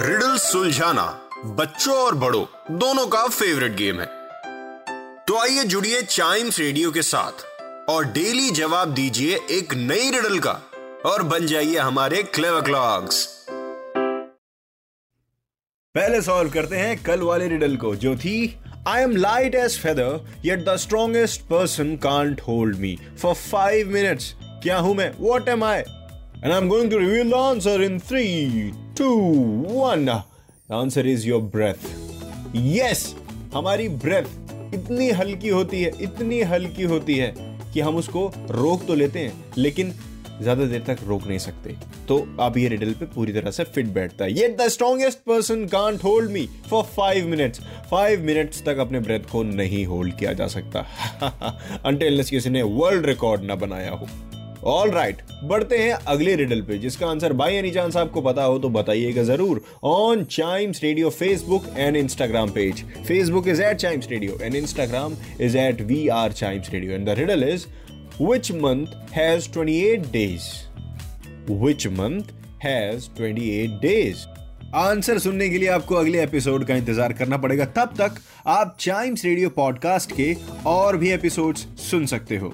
Riddle सुलझाना बच्चों और बड़ों, दोनों का फेवरेट गेम है। तो आइए जुड़िए चाइम्स रेडियो के साथ और डेली जवाब दीजिए एक नई रिडल का और बन जाइए हमारे क्लेवर क्लॉक्स पहले सॉल्व करते हैं कल वाले रिडल को, जो थी I am light as feather yet the strongest person can't hold me for five minutes क्या हूँ मैं? What am I and I am going to reveal the answer in three two one answer is your breath yes हमारी breath इतनी हल्की होती है, इतनी हल्की होती है कि हम उसको रोक तो लेते हैं, लेकिन ज़्यादा देर तक रोक नहीं सकते। तो अब ये रिडल पे पूरी तरह से फिट बैठता है। ये the strongest person can't hold me for five minutes five minutes तक अपने ब्रेथ को नहीं होल्ड किया जा सकता। अंटिल किसी ने वर्ल्ड रिकॉर्ड ना बनाया हो। ऑल राइट right, बढ़ते हैं अगले रिडल पे जिसका आंसर बाई एनी चांस आपको पता हो तो बताइएगा ज़रूर on Chimes radio Facebook and Instagram page Facebook is at Chimes radio and Instagram is at we are Chimes radio and the riddle is Which month has 28 days? Which month has 28 days? Answer सुनने के लिए आपको अगले episode का इंतज़ार करना पड़ेगा तब तक आप चाइम्स रेडियो पॉडकास्ट के और भी एपिसोड्स सुन सकते हो